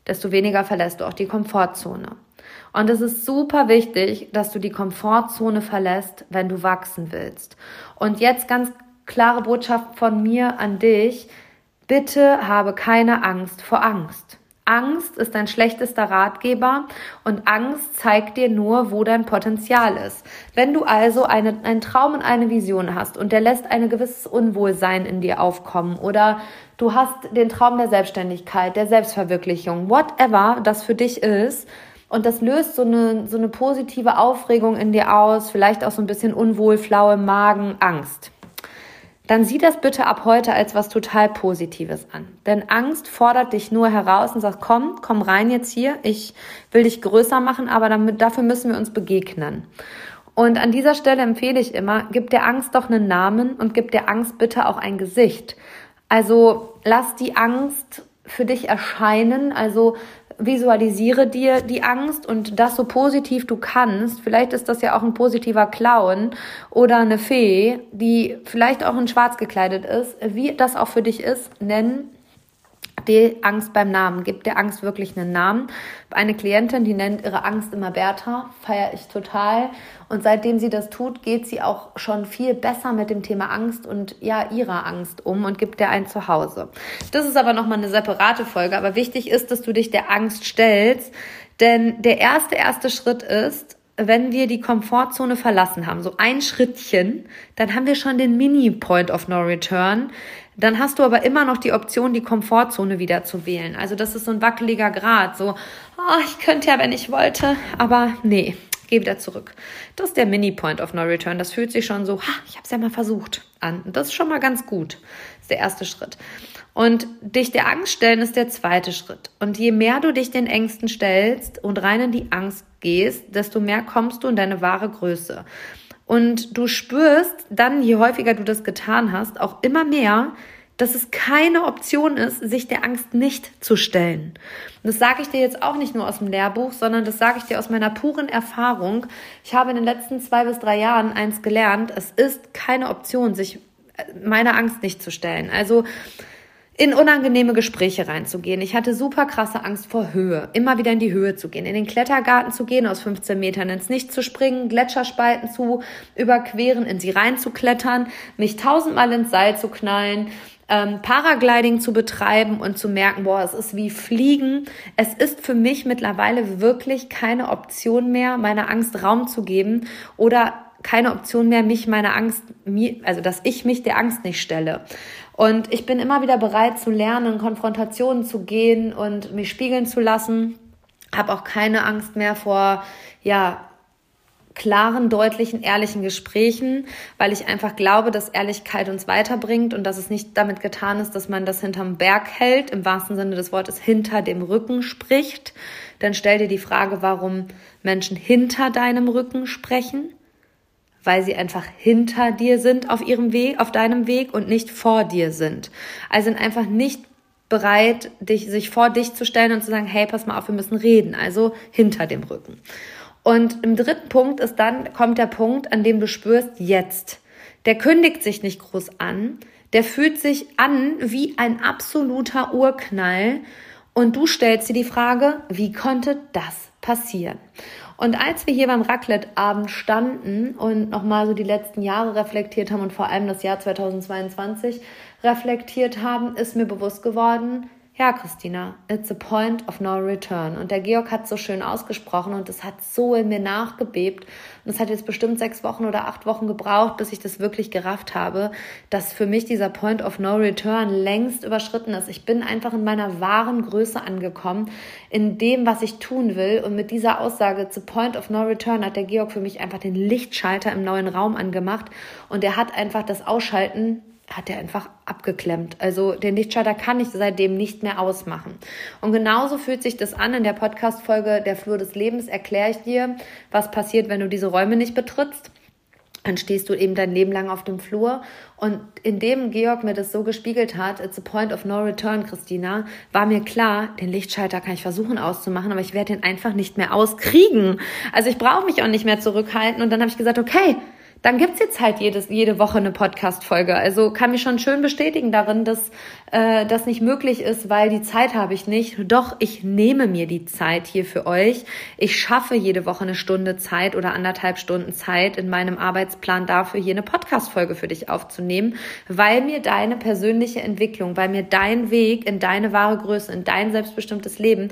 Speaker 1: desto weniger verlässt du auch die Komfortzone. Und es ist super wichtig, dass du die Komfortzone verlässt, wenn du wachsen willst. Und jetzt ganz klare Botschaft von mir an dich. Bitte habe keine Angst vor Angst. Angst ist dein schlechtester Ratgeber und Angst zeigt dir nur, wo dein Potenzial ist. Wenn du also eine, einen Traum und eine Vision hast und der lässt ein gewisses Unwohlsein in dir aufkommen oder du hast den Traum der Selbstständigkeit, der Selbstverwirklichung, whatever das für dich ist, und das löst so eine, so eine positive Aufregung in dir aus, vielleicht auch so ein bisschen unwohl, flau im Magen, Angst dann sieh das bitte ab heute als was total Positives an. Denn Angst fordert dich nur heraus und sagt, komm, komm rein jetzt hier, ich will dich größer machen, aber damit, dafür müssen wir uns begegnen. Und an dieser Stelle empfehle ich immer, gib der Angst doch einen Namen und gib der Angst bitte auch ein Gesicht. Also lass die Angst für dich erscheinen, also visualisiere dir die Angst und das so positiv du kannst. Vielleicht ist das ja auch ein positiver Clown oder eine Fee, die vielleicht auch in schwarz gekleidet ist. Wie das auch für dich ist, nennen die Angst beim Namen. Gib der Angst wirklich einen Namen. Eine Klientin, die nennt ihre Angst immer Bertha, feiere ich total. Und seitdem sie das tut, geht sie auch schon viel besser mit dem Thema Angst und ja, ihrer Angst um und gibt der ein Zuhause. Das ist aber nochmal eine separate Folge. Aber wichtig ist, dass du dich der Angst stellst. Denn der erste, erste Schritt ist, wenn wir die Komfortzone verlassen haben, so ein Schrittchen, dann haben wir schon den Mini-Point of No Return. Dann hast du aber immer noch die Option, die Komfortzone wieder zu wählen. Also das ist so ein wackeliger Grad. So, oh, ich könnte ja, wenn ich wollte, aber nee, geh wieder zurück. Das ist der Mini-Point of No Return. Das fühlt sich schon so, ha, ich habe es ja mal versucht an. Das ist schon mal ganz gut. Das ist der erste Schritt. Und dich der Angst stellen ist der zweite Schritt. Und je mehr du dich den Ängsten stellst und rein in die Angst gehst, desto mehr kommst du in deine wahre Größe. Und du spürst dann, je häufiger du das getan hast, auch immer mehr, dass es keine Option ist, sich der Angst nicht zu stellen. Und das sage ich dir jetzt auch nicht nur aus dem Lehrbuch, sondern das sage ich dir aus meiner puren Erfahrung. Ich habe in den letzten zwei bis drei Jahren eins gelernt. Es ist keine Option, sich äh, meiner Angst nicht zu stellen. Also in unangenehme Gespräche reinzugehen. Ich hatte super krasse Angst vor Höhe, immer wieder in die Höhe zu gehen, in den Klettergarten zu gehen, aus 15 Metern ins Nichts zu springen, Gletscherspalten zu überqueren, in sie reinzuklettern, mich tausendmal ins Seil zu knallen, ähm, Paragliding zu betreiben und zu merken, boah, es ist wie Fliegen. Es ist für mich mittlerweile wirklich keine Option mehr, meiner Angst Raum zu geben oder keine Option mehr, mich meiner Angst, also dass ich mich der Angst nicht stelle. Und ich bin immer wieder bereit zu lernen, Konfrontationen zu gehen und mich spiegeln zu lassen. Habe auch keine Angst mehr vor, ja, klaren, deutlichen, ehrlichen Gesprächen, weil ich einfach glaube, dass Ehrlichkeit uns weiterbringt und dass es nicht damit getan ist, dass man das hinterm Berg hält, im wahrsten Sinne des Wortes hinter dem Rücken spricht. Dann stell dir die Frage, warum Menschen hinter deinem Rücken sprechen, weil sie einfach hinter dir sind auf ihrem Weg, auf deinem Weg und nicht vor dir sind. Also sind einfach nicht bereit, dich, sich vor dich zu stellen und zu sagen, hey, pass mal auf, wir müssen reden. Also hinter dem Rücken. Und im dritten Punkt ist dann, kommt der Punkt, an dem du spürst, jetzt. Der kündigt sich nicht groß an. Der fühlt sich an wie ein absoluter Urknall. Und du stellst dir die Frage, wie konnte das passieren? Und als wir hier beim Raclette-Abend standen und nochmal so die letzten Jahre reflektiert haben und vor allem das Jahr 2022 reflektiert haben, ist mir bewusst geworden, ja, Christina, it's a point of no return. Und der Georg hat so schön ausgesprochen und es hat so in mir nachgebebt. Und es hat jetzt bestimmt sechs Wochen oder acht Wochen gebraucht, bis ich das wirklich gerafft habe, dass für mich dieser point of no return längst überschritten ist. Ich bin einfach in meiner wahren Größe angekommen, in dem, was ich tun will. Und mit dieser Aussage, it's a point of no return, hat der Georg für mich einfach den Lichtschalter im neuen Raum angemacht. Und er hat einfach das Ausschalten hat er einfach abgeklemmt. Also den Lichtschalter kann ich seitdem nicht mehr ausmachen. Und genauso fühlt sich das an. In der Podcast-Folge Der Flur des Lebens erkläre ich dir, was passiert, wenn du diese Räume nicht betrittst. Dann stehst du eben dein Leben lang auf dem Flur. Und indem Georg mir das so gespiegelt hat, it's a point of no return, Christina, war mir klar, den Lichtschalter kann ich versuchen auszumachen, aber ich werde den einfach nicht mehr auskriegen. Also ich brauche mich auch nicht mehr zurückhalten. Und dann habe ich gesagt, okay, dann gibt's jetzt halt jedes, jede Woche eine Podcast-Folge. Also kann mich schon schön bestätigen darin, dass äh, das nicht möglich ist, weil die Zeit habe ich nicht. Doch ich nehme mir die Zeit hier für euch. Ich schaffe jede Woche eine Stunde Zeit oder anderthalb Stunden Zeit in meinem Arbeitsplan dafür, hier eine Podcast-Folge für dich aufzunehmen, weil mir deine persönliche Entwicklung, weil mir dein Weg in deine wahre Größe, in dein selbstbestimmtes Leben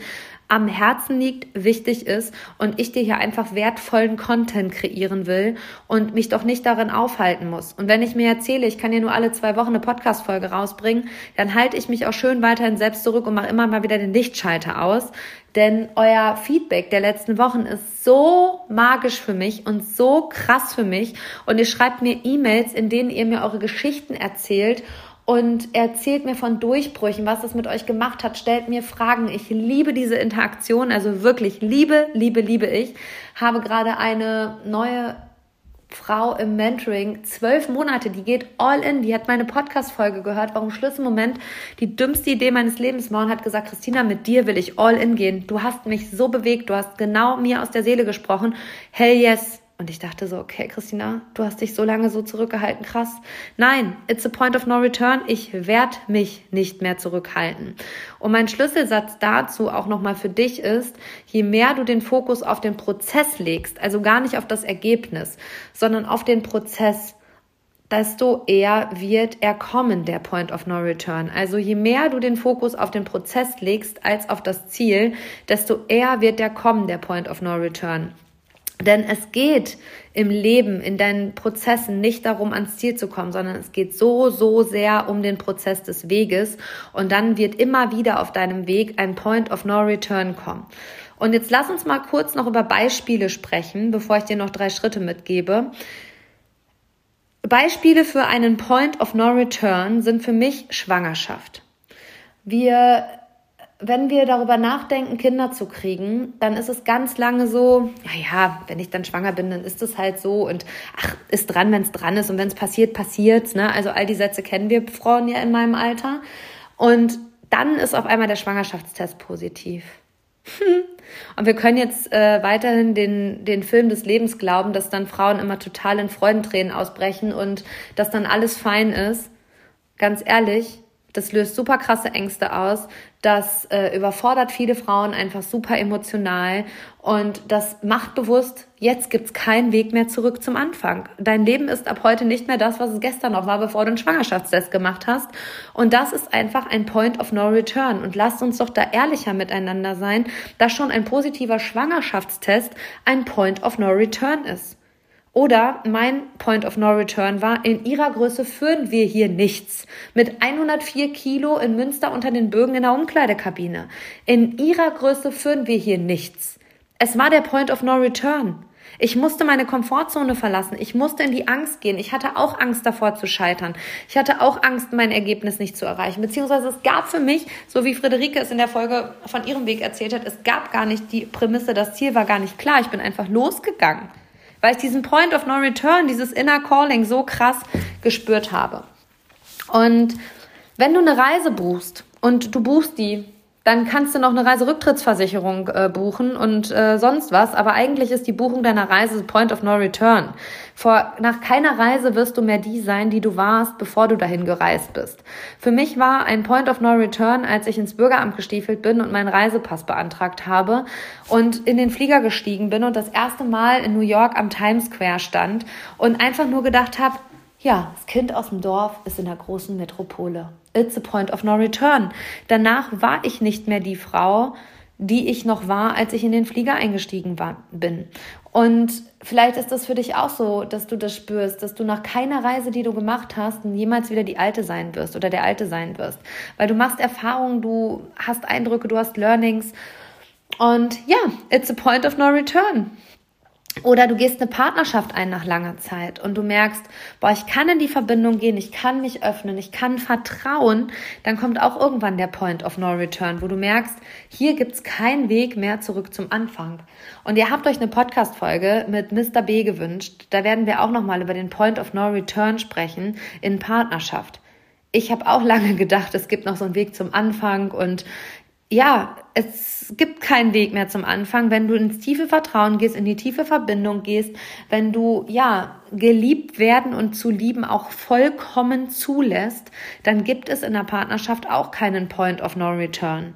Speaker 1: am Herzen liegt, wichtig ist und ich dir hier einfach wertvollen Content kreieren will und mich doch nicht darin aufhalten muss. Und wenn ich mir erzähle, ich kann hier nur alle zwei Wochen eine Podcast-Folge rausbringen, dann halte ich mich auch schön weiterhin selbst zurück und mache immer mal wieder den Lichtschalter aus. Denn euer Feedback der letzten Wochen ist so magisch für mich und so krass für mich. Und ihr schreibt mir E-Mails, in denen ihr mir eure Geschichten erzählt und erzählt mir von Durchbrüchen, was das mit euch gemacht hat, stellt mir Fragen. Ich liebe diese Interaktion, also wirklich liebe, liebe, liebe ich. Habe gerade eine neue Frau im Mentoring, zwölf Monate, die geht all in, die hat meine Podcast-Folge gehört, warum Schluss im Moment die dümmste Idee meines Lebens war und hat gesagt, Christina, mit dir will ich all in gehen. Du hast mich so bewegt, du hast genau mir aus der Seele gesprochen. Hell yes, und ich dachte so, okay, Christina, du hast dich so lange so zurückgehalten, krass. Nein, it's a point of no return. Ich werde mich nicht mehr zurückhalten. Und mein Schlüsselsatz dazu auch nochmal für dich ist, je mehr du den Fokus auf den Prozess legst, also gar nicht auf das Ergebnis, sondern auf den Prozess, desto eher wird er kommen, der Point of No Return. Also je mehr du den Fokus auf den Prozess legst als auf das Ziel, desto eher wird der kommen, der Point of No Return. Denn es geht im Leben, in deinen Prozessen nicht darum, ans Ziel zu kommen, sondern es geht so, so sehr um den Prozess des Weges. Und dann wird immer wieder auf deinem Weg ein Point of No Return kommen. Und jetzt lass uns mal kurz noch über Beispiele sprechen, bevor ich dir noch drei Schritte mitgebe. Beispiele für einen Point of No Return sind für mich Schwangerschaft. Wir wenn wir darüber nachdenken, Kinder zu kriegen, dann ist es ganz lange so, naja, wenn ich dann schwanger bin, dann ist es halt so und ach, ist dran, wenn es dran ist und wenn es passiert, passiert's. Ne? Also all die Sätze kennen wir Frauen ja in meinem Alter. Und dann ist auf einmal der Schwangerschaftstest positiv. [laughs] Und wir können jetzt äh, weiterhin den, den Film des Lebens glauben, dass dann Frauen immer total in Freudentränen ausbrechen und dass dann alles fein ist. Ganz ehrlich, das löst super krasse Ängste aus. Das äh, überfordert viele Frauen einfach super emotional. Und das macht bewusst, jetzt gibt's keinen Weg mehr zurück zum Anfang. Dein Leben ist ab heute nicht mehr das, was es gestern noch war, bevor du einen Schwangerschaftstest gemacht hast. Und das ist einfach ein Point of No Return. Und lasst uns doch da ehrlicher miteinander sein, dass schon ein positiver Schwangerschaftstest ein Point of No Return ist. Oder mein Point of No Return war, in ihrer Größe führen wir hier nichts. Mit 104 Kilo in Münster unter den Bögen in der Umkleidekabine. In ihrer Größe führen wir hier nichts. Es war der Point of No Return. Ich musste meine Komfortzone verlassen. Ich musste in die Angst gehen. Ich hatte auch Angst davor zu scheitern. Ich hatte auch Angst, mein Ergebnis nicht zu erreichen. Beziehungsweise es gab für mich, so wie Friederike es in der Folge von ihrem Weg erzählt hat, es gab gar nicht die Prämisse, das Ziel war gar nicht klar. Ich bin einfach losgegangen, weil ich diesen Point of No Return, dieses Inner Calling so krass gespürt habe. Und wenn du eine Reise buchst und du buchst die dann kannst du noch eine Reiserücktrittsversicherung äh, buchen und äh, sonst was. Aber eigentlich ist die Buchung deiner Reise Point of No Return. Vor, nach keiner Reise wirst du mehr die sein, die du warst, bevor du dahin gereist bist. Für mich war ein Point of No Return, als ich ins Bürgeramt gestiefelt bin und meinen Reisepass beantragt habe und in den Flieger gestiegen bin und das erste Mal in New York am Times Square stand und einfach nur gedacht habe, ja, das Kind aus dem Dorf ist in der großen Metropole. It's a point of no return. Danach war ich nicht mehr die Frau, die ich noch war, als ich in den Flieger eingestiegen war, bin. Und vielleicht ist das für dich auch so, dass du das spürst, dass du nach keiner Reise, die du gemacht hast, jemals wieder die Alte sein wirst oder der Alte sein wirst. Weil du machst Erfahrungen, du hast Eindrücke, du hast Learnings. Und ja, it's a point of no return. Oder du gehst eine Partnerschaft ein nach langer Zeit und du merkst, boah, ich kann in die Verbindung gehen, ich kann mich öffnen, ich kann vertrauen, dann kommt auch irgendwann der Point of No Return, wo du merkst, hier gibt's keinen Weg mehr zurück zum Anfang. Und ihr habt euch eine Podcast-Folge mit Mr. B gewünscht. Da werden wir auch nochmal über den Point of No Return sprechen in Partnerschaft. Ich habe auch [laughs] lange gedacht, es gibt noch so einen Weg zum Anfang und ja, es gibt keinen Weg mehr zum Anfang, wenn du ins tiefe Vertrauen gehst, in die tiefe Verbindung gehst, wenn du, ja, geliebt werden und zu lieben auch vollkommen zulässt, dann gibt es in der Partnerschaft auch keinen Point of No Return.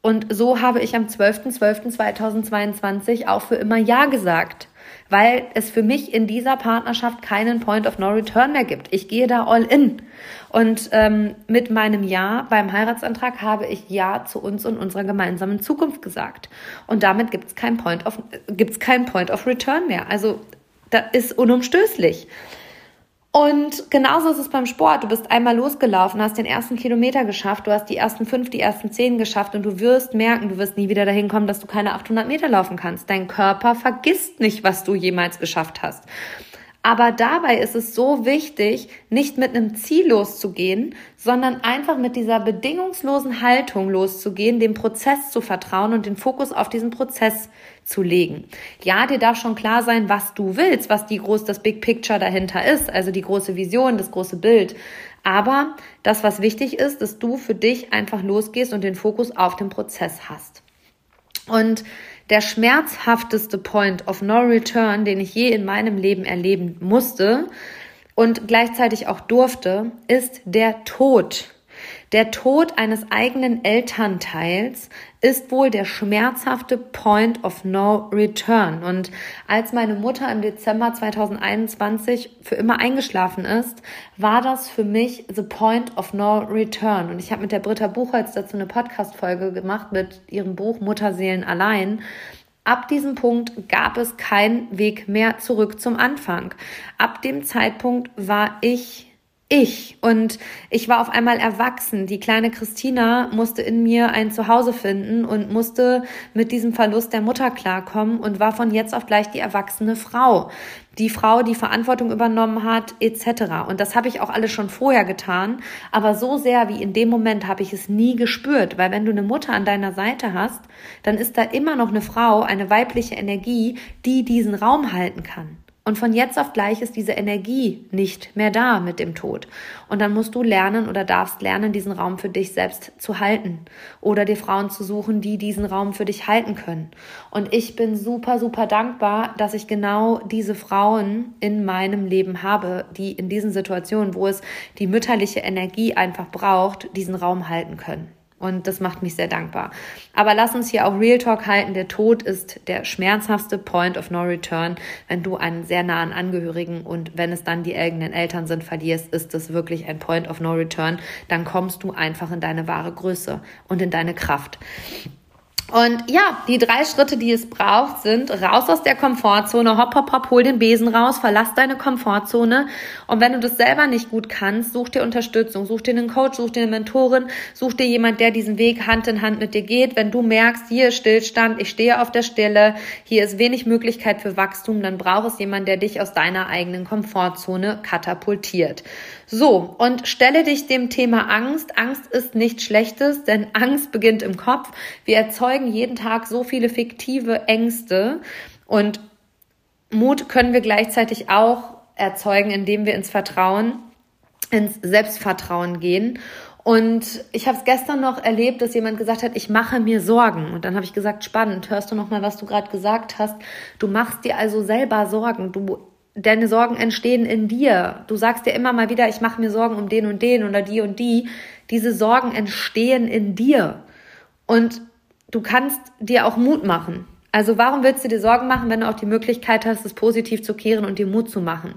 Speaker 1: Und so habe ich am 12.12.2022 auch für immer Ja gesagt weil es für mich in dieser Partnerschaft keinen Point of No Return mehr gibt. Ich gehe da all in. Und ähm, mit meinem Ja beim Heiratsantrag habe ich Ja zu uns und unserer gemeinsamen Zukunft gesagt. Und damit gibt es kein Point of gibt's kein Point of Return mehr. Also da ist unumstößlich. Und genauso ist es beim Sport. Du bist einmal losgelaufen, hast den ersten Kilometer geschafft, du hast die ersten fünf, die ersten zehn geschafft und du wirst merken, du wirst nie wieder dahin kommen, dass du keine 800 Meter laufen kannst. Dein Körper vergisst nicht, was du jemals geschafft hast. Aber dabei ist es so wichtig, nicht mit einem Ziel loszugehen, sondern einfach mit dieser bedingungslosen Haltung loszugehen, dem Prozess zu vertrauen und den Fokus auf diesen Prozess zu legen. Ja, dir darf schon klar sein, was du willst, was die groß, das Big Picture dahinter ist, also die große Vision, das große Bild. Aber das, was wichtig ist, dass du für dich einfach losgehst und den Fokus auf den Prozess hast. Und der schmerzhafteste Point of No Return, den ich je in meinem Leben erleben musste und gleichzeitig auch durfte, ist der Tod. Der Tod eines eigenen Elternteils ist wohl der schmerzhafte Point of No Return. Und als meine Mutter im Dezember 2021 für immer eingeschlafen ist, war das für mich the Point of No Return. Und ich habe mit der Britta Buchholz dazu eine Podcast-Folge gemacht mit ihrem Buch Mutterseelen allein. Ab diesem Punkt gab es keinen Weg mehr zurück zum Anfang. Ab dem Zeitpunkt war ich ich. Und ich war auf einmal erwachsen. Die kleine Christina musste in mir ein Zuhause finden und musste mit diesem Verlust der Mutter klarkommen und war von jetzt auf gleich die erwachsene Frau. Die Frau, die Verantwortung übernommen hat, etc. Und das habe ich auch alles schon vorher getan. Aber so sehr wie in dem Moment habe ich es nie gespürt. Weil wenn du eine Mutter an deiner Seite hast, dann ist da immer noch eine Frau, eine weibliche Energie, die diesen Raum halten kann. Und von jetzt auf gleich ist diese Energie nicht mehr da mit dem Tod. Und dann musst du lernen oder darfst lernen, diesen Raum für dich selbst zu halten oder dir Frauen zu suchen, die diesen Raum für dich halten können. Und ich bin super, super dankbar, dass ich genau diese Frauen in meinem Leben habe, die in diesen Situationen, wo es die mütterliche Energie einfach braucht, diesen Raum halten können. Und das macht mich sehr dankbar. Aber lass uns hier auch Real Talk halten. Der Tod ist der schmerzhaftste Point of No Return. Wenn du einen sehr nahen Angehörigen und wenn es dann die eigenen Eltern sind, verlierst, ist das wirklich ein Point of No Return. Dann kommst du einfach in deine wahre Größe und in deine Kraft. Und ja, die drei Schritte, die es braucht, sind raus aus der Komfortzone, hopp, hopp, hopp, hol den Besen raus, verlass deine Komfortzone. Und wenn du das selber nicht gut kannst, such dir Unterstützung, such dir einen Coach, such dir eine Mentorin, such dir jemand, der diesen Weg Hand in Hand mit dir geht. Wenn du merkst, hier ist Stillstand, ich stehe auf der Stelle, hier ist wenig Möglichkeit für Wachstum, dann braucht es jemand, der dich aus deiner eigenen Komfortzone katapultiert. So, und stelle dich dem Thema Angst. Angst ist nichts Schlechtes, denn [laughs] Angst beginnt im Kopf. Wir erzeugen jeden Tag so viele fiktive Ängste und Mut können wir gleichzeitig auch erzeugen, indem wir ins Vertrauen, ins Selbstvertrauen gehen. Und ich habe es gestern noch erlebt, dass jemand gesagt hat, ich mache mir Sorgen. Und dann habe ich gesagt, spannend, hörst du noch mal, was du gerade gesagt hast? Du machst dir also selber Sorgen. Du deine Sorgen entstehen in dir. Du sagst dir immer mal wieder, ich mache mir Sorgen um den und den oder die und die. Diese Sorgen entstehen in dir. Und du kannst dir auch Mut machen. Also warum willst du dir Sorgen machen, wenn du auch die Möglichkeit hast, es positiv zu kehren und dir Mut zu machen?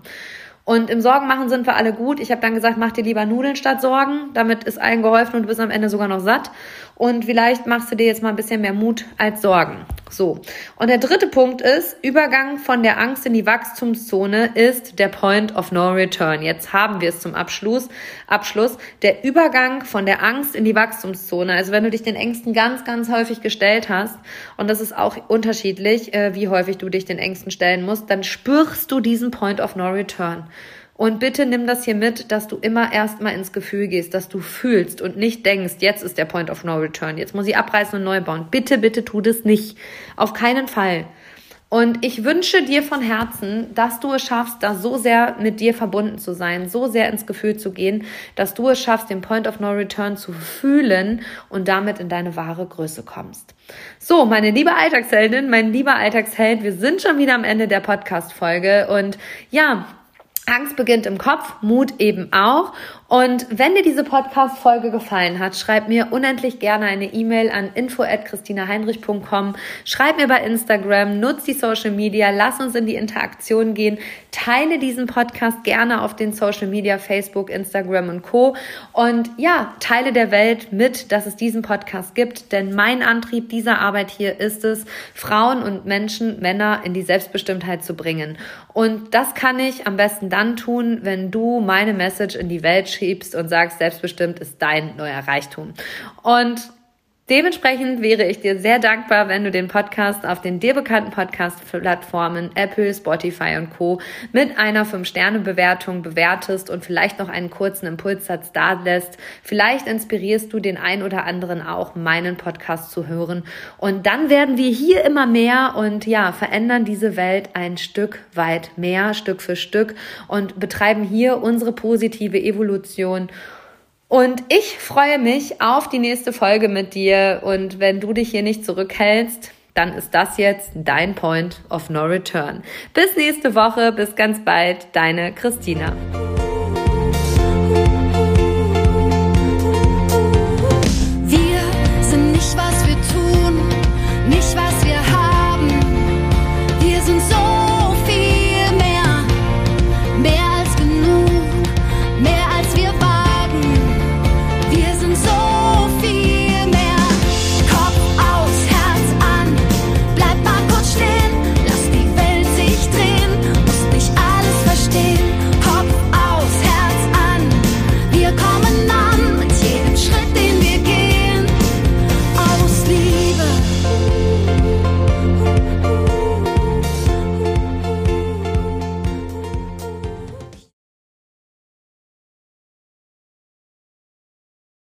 Speaker 1: Und im Sorgen machen sind wir alle gut. Ich habe dann gesagt, mach dir lieber Nudeln statt Sorgen. Damit ist allen geholfen und du bist am Ende sogar noch satt. Und vielleicht machst du dir jetzt mal ein bisschen mehr Mut als Sorgen. So. Und der dritte Punkt ist, Übergang von der Angst in die Wachstumszone ist der Point of No Return. Jetzt haben wir es zum Abschluss. Abschluss. Der Übergang von der Angst in die Wachstumszone. Also wenn du dich den Ängsten ganz, ganz häufig gestellt hast, und das ist auch unterschiedlich, äh, wie häufig du dich den Ängsten stellen musst, dann spürst du diesen Point of No Return. Und bitte nimm das hier mit, dass du immer erstmal ins Gefühl gehst, dass du fühlst und nicht denkst, jetzt ist der Point of No Return, jetzt muss ich abreißen und neu bauen. Bitte, bitte tu das nicht. Auf keinen Fall. Und ich wünsche dir von Herzen, dass du es schaffst, da so sehr mit dir verbunden zu sein, so sehr ins Gefühl zu gehen, dass du es schaffst, den Point of No Return zu fühlen und damit in deine wahre Größe kommst. So, meine liebe Alltagsheldin, mein lieber Alltagsheld, wir sind schon wieder am Ende der Podcast-Folge und ja, Angst beginnt im Kopf, Mut eben auch. Und wenn dir diese Podcast-Folge gefallen hat, schreib mir unendlich gerne eine E-Mail an info.christinaheinrich.com. Schreib mir bei Instagram, nutz die Social Media, lass uns in die Interaktion gehen. Teile diesen Podcast gerne auf den Social Media, Facebook, Instagram und Co. Und ja, teile der Welt mit, dass es diesen Podcast gibt. Denn mein Antrieb dieser Arbeit hier ist es, Frauen und Menschen, Männer in die Selbstbestimmtheit zu bringen. Und das kann ich am besten dann tun, wenn du meine Message in die Welt schiebst und sagst, selbstbestimmt ist dein neuer Reichtum. Und Dementsprechend wäre ich dir sehr dankbar, wenn du den Podcast auf den dir bekannten Podcast-Plattformen Apple, Spotify und Co. mit einer 5-Sterne-Bewertung bewertest und vielleicht noch einen kurzen Impulssatz da lässt. Vielleicht inspirierst du den ein oder anderen auch, meinen Podcast zu hören. Und dann werden wir hier immer mehr und ja, verändern diese Welt ein Stück weit mehr, Stück für Stück und betreiben hier unsere positive Evolution. Und ich freue mich auf die nächste Folge mit dir. Und wenn du dich hier nicht zurückhältst, dann ist das jetzt dein Point of No Return. Bis nächste Woche, bis ganz bald, deine Christina.